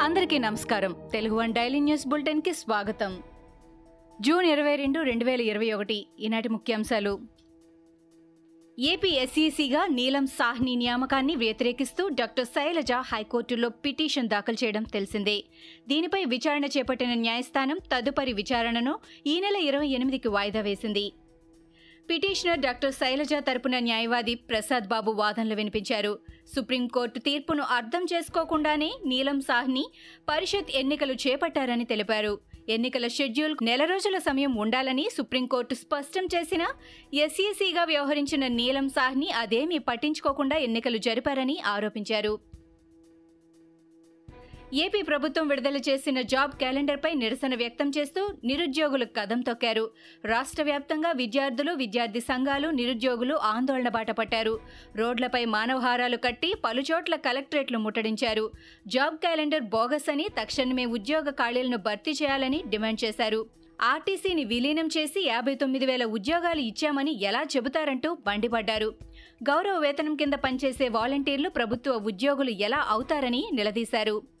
అందరికీ నమస్కారం. Telugu one daily news బులెటిన్కి స్వాగతం. జూన్ ఇరవై రెండు రెండు వేల ఇరవై ఒకటి. ఈనాటి ముఖ్యాంశాలు. ఏపీ ఎస్ఈసీగా నీలం సాహ్ని నియామకాన్ని వ్యతిరేకిస్తూ డాక్టర్ శైలజ హైకోర్టులో పిటిషన్ దాఖలు చేయడం తెలిసిందే. దీనిపై విచారణ చేపట్టిన న్యాయస్థానం తదుపరి విచారణను ఈ నెల ఇరవై ఎనిమిదికి వాయిదా వేసింది. పిటిషనర్ డాక్టర్ శైలజ తరపున న్యాయవాది ప్రసాద్ బాబు వాదనలు వినిపించారు. సుప్రీంకోర్టు తీర్పును అర్థం చేసుకోకుండానే నీలం సాహ్ని పరిషత్ ఎన్నికలు చేపట్టారని తెలిపారు. ఎన్నికల షెడ్యూల్ నెల రోజుల సమయం ఉండాలని సుప్రీంకోర్టు స్పష్టం చేసినా ఎస్ఈసీగా వ్యవహరించిన నీలం సాహ్ని అదేమీ పట్టించుకోకుండా ఎన్నికలు జరిపారని ఆరోపించారు. ఏపీ ప్రభుత్వం విడుదల చేసిన జాబ్ క్యాలెండర్పై నిరసన వ్యక్తం చేస్తూ నిరుద్యోగులు కదం తొక్కారు. రాష్ట్ర వ్యాప్తంగా విద్యార్థులు విద్యార్థి సంఘాలు నిరుద్యోగులు ఆందోళన బాట పట్టారు. రోడ్లపై మానవహారాలు కట్టి పలుచోట్ల కలెక్టరేట్లు ముట్టడించారు. జాబ్ క్యాలెండర్ బోగస్ అని తక్షణమే ఉద్యోగ ఖాళీలను భర్తీ చేయాలని డిమాండ్ చేశారు. ఆర్టీసీని విలీనం చేసి యాభై తొమ్మిది వేల ఉద్యోగాలు ఇచ్చామని ఎలా చెబుతారంటూ బండిపడ్డారు. గౌరవ వేతనం కింద పనిచేసే వాలంటీర్లు ప్రభుత్వ ఉద్యోగులు ఎలా అవుతారని నిలదీశారు.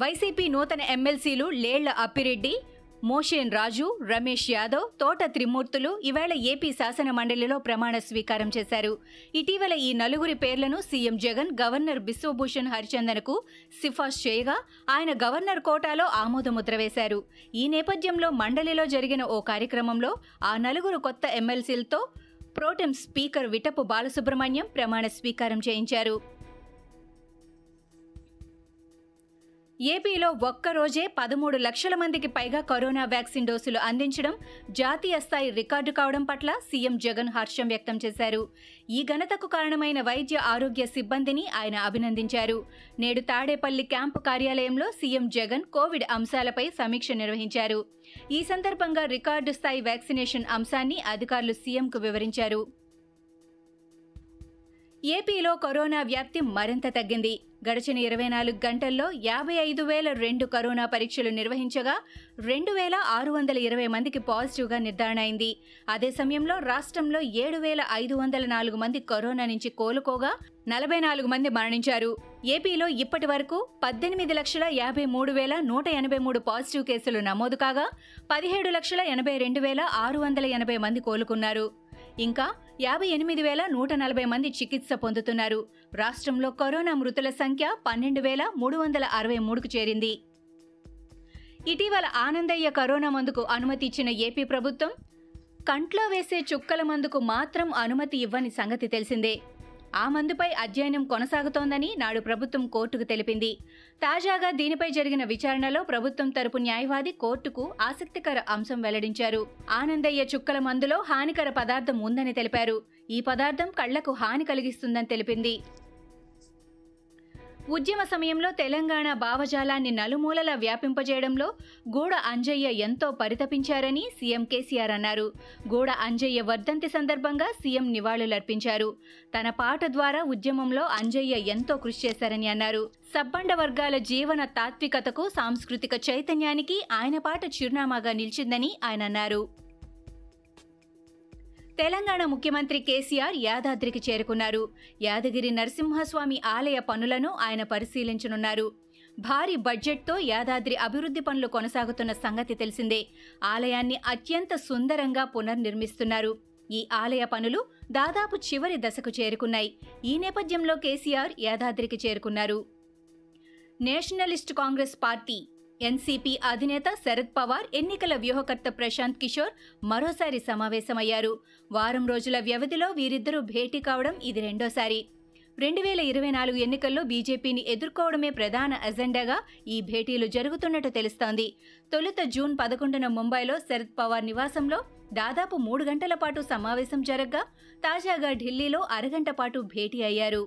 వైసీపీ నూతన ఎమ్మెల్సీలు లేళ్ళ అప్పిరెడ్డి మోషేన్ రాజు రమేష్ యాదవ్ తోట త్రిమూర్తులు ఈవేళ ఏపీ శాసన మండలిలో ప్రమాణ స్వీకారం చేశారు. ఇటీవల ఈ నలుగురి పేర్లను సీఎం జగన్ గవర్నర్ బిశ్వభూషణ్ హరిచందన్కు సిఫార్సు చేయగా ఆయన గవర్నర్ కోటాలో ఆమోదముద్ర వేశారు. ఈ నేపథ్యంలో మండలిలో జరిగిన ఓ కార్యక్రమంలో ఆ నలుగురు కొత్త ఎమ్మెల్సీలతో ప్రోటెం స్పీకర్ విటపు బాలసుబ్రహ్మణ్యం ప్రమాణ స్వీకారం చేయించారు. ఏపీలో ఒక్కరోజే పదమూడు లక్షల మందికి పైగా కరోనా వ్యాక్సిన్ డోసులు అందించడం జాతీయ స్థాయి రికార్డు కావడం పట్ల సీఎం జగన్ హర్షం వ్యక్తం చేశారు. ఈ ఘనతకు కారణమైన వైద్య ఆరోగ్య సిబ్బందిని ఆయన అభినందించారు. నేడు తాడేపల్లి క్యాంపు కార్యాలయంలో సీఎం జగన్ కోవిడ్ అంశాలపై సమీక్ష నిర్వహించారు. ఈ సందర్భంగా రికార్డు స్థాయి వ్యాక్సినేషన్ అంశాన్ని అధికారులు సీఎంకు వివరించారు. ఏపీలో కరోనా వ్యాప్తి మరింత తగ్గింది. గడిచిన ఇరవై నాలుగు గంటల్లో యాభై ఐదు వేల రెండు కరోనా పరీక్షలు నిర్వహించగా రెండు వేల ఆరు వందల ఇరవై మందికి పాజిటివ్గా నిర్ధారణ అయింది. అదే సమయంలో రాష్ట్రంలో ఏడు వేల ఐదు వందల నాలుగు మంది కరోనా నుంచి కోలుకోగా నలభై నాలుగు మంది మరణించారు. ఏపీలో ఇప్పటి వరకు పద్దెనిమిది లక్షల యాభై మూడు వేల నూట ఎనభై మూడు పాజిటివ్ కేసులు నమోదు కాగా పదిహేడు లక్షల ఎనభై రెండు వేల ఆరు వందల ఎనభై మంది కోలుకున్నారు. ఇంకా యాభై ఎనిమిది వేల నూట నలభై మంది చికిత్స పొందుతున్నారు. రాష్ట్రంలో కరోనా మృతుల సంఖ్య పన్నెండు వేల మూడు వందల అరవై మూడుకు చేరింది. ఇటీవల ఆనందయ్య కరోనా మందుకు అనుమతి ఇచ్చిన ఏపీ ప్రభుత్వం కంట్లో వేసే చుక్కల మందుకు మాత్రం అనుమతి ఇవ్వని సంగతి తెలిసిందే. ఆ మందుపై అధ్యయనం కొనసాగుతోందని నాడు ప్రభుత్వం కోర్టుకు తెలిపింది. తాజాగా దీనిపై జరిగిన విచారణలో ప్రభుత్వం తరపు న్యాయవాది కోర్టుకు ఆసక్తికర అంశం వెల్లడించారు. ఆనందయ్య చుక్కల మందులో హానికర పదార్థం ఉందని తెలిపారు. ఈ పదార్థం కళ్ళకు హాని కలిగిస్తుందని తెలిపింది. ఉద్యమ సమయంలో తెలంగాణ భావజాలాన్ని నలుమూలలా వ్యాపింపజేయడంలో గూడ అంజయ్య ఎంతో పరితపించారని సీఎం కేసీఆర్ అన్నారు. గూడ అంజయ్య వర్ధంతి సందర్భంగా సీఎం నివాళులర్పించారు. తన పాట ద్వారా ఉద్యమంలో అంజయ్య ఎంతో కృషి చేశారని అన్నారు. సబ్బండ వర్గాల జీవన తాత్వికతకు సాంస్కృతిక చైతన్యానికి ఆయన పాట చిరునామాగా నిలిచిందని ఆయన అన్నారు. తెలంగాణ ముఖ్యమంత్రి కేసీఆర్ యాదాద్రికి చేరుకున్నారు. యాదగిరి నరసింహస్వామి ఆలయ పనులను ఆయన పరిశీలించనున్నారు. భారీ బడ్జెట్తో యాదాద్రి అభివృద్ధి పనులు కొనసాగుతున్న సంగతి తెలిసిందే. ఆలయాన్ని అత్యంత సుందరంగా పునర్నిర్మిస్తున్నారు. ఈ ఆలయ పనులు దాదాపు చివరి దశకు చేరుకున్నాయి. ఈ నేపథ్యంలో కేసీఆర్ యాదాద్రికి చేరుకున్నారు. నేషనలిస్ట్ కాంగ్రెస్ పార్టీ ఎన్సీపీ అధినేత శరద్ పవార్ ఎన్నికల వ్యూహకర్త ప్రశాంత్ కిషోర్ మరోసారి సమావేశమయ్యారు. వారం రోజుల వ్యవధిలో వీరిద్దరూ భేటీ కావడం ఇది రెండోసారి. రెండు వేల ఇరవై నాలుగు ఎన్నికల్లో బీజేపీని ఎదుర్కోవడమే ప్రధాన అజెండాగా ఈ భేటీలు జరుగుతున్నట్టు తెలుస్తోంది. తొలుత జూన్ పదకొండున ముంబైలో శరద్ పవార్ నివాసంలో దాదాపు మూడు గంటల పాటు సమావేశం జరగ్గా తాజాగా ఢిల్లీలో అరగంట పాటు భేటీ అయ్యారు.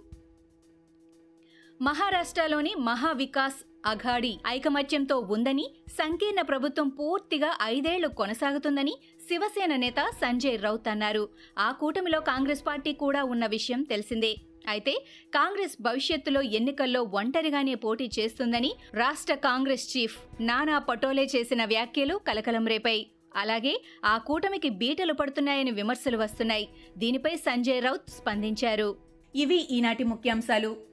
మహారాష్ట్రలోని మహావికాస్ అఘాడి ఐకమత్యంతో ఉందని సంకీర్ణ ప్రభుత్వం పూర్తిగా ఐదేళ్ళు కొనసాగుతుందని శివసేన నేత సంజయ్ రౌత్ అన్నారు. ఆ కూటమిలో కాంగ్రెస్ పార్టీ కూడా ఉన్న విషయం తెలిసిందే. అయితే కాంగ్రెస్ భవిష్యత్తులో ఎన్నికల్లో ఒంటరిగానే పోటీ చేస్తుందని రాష్ట్ర కాంగ్రెస్ చీఫ్ నానా పటోలే చేసిన వ్యాఖ్యలు కలకలం రేపాయి. అలాగే ఆ కూటమికి బీటలు పడుతున్నాయని విమర్శలు వస్తున్నాయి. దీనిపై సంజయ్ రౌత్ స్పందించారు. ఇవి ఈనాటి ముఖ్యాంశాలు.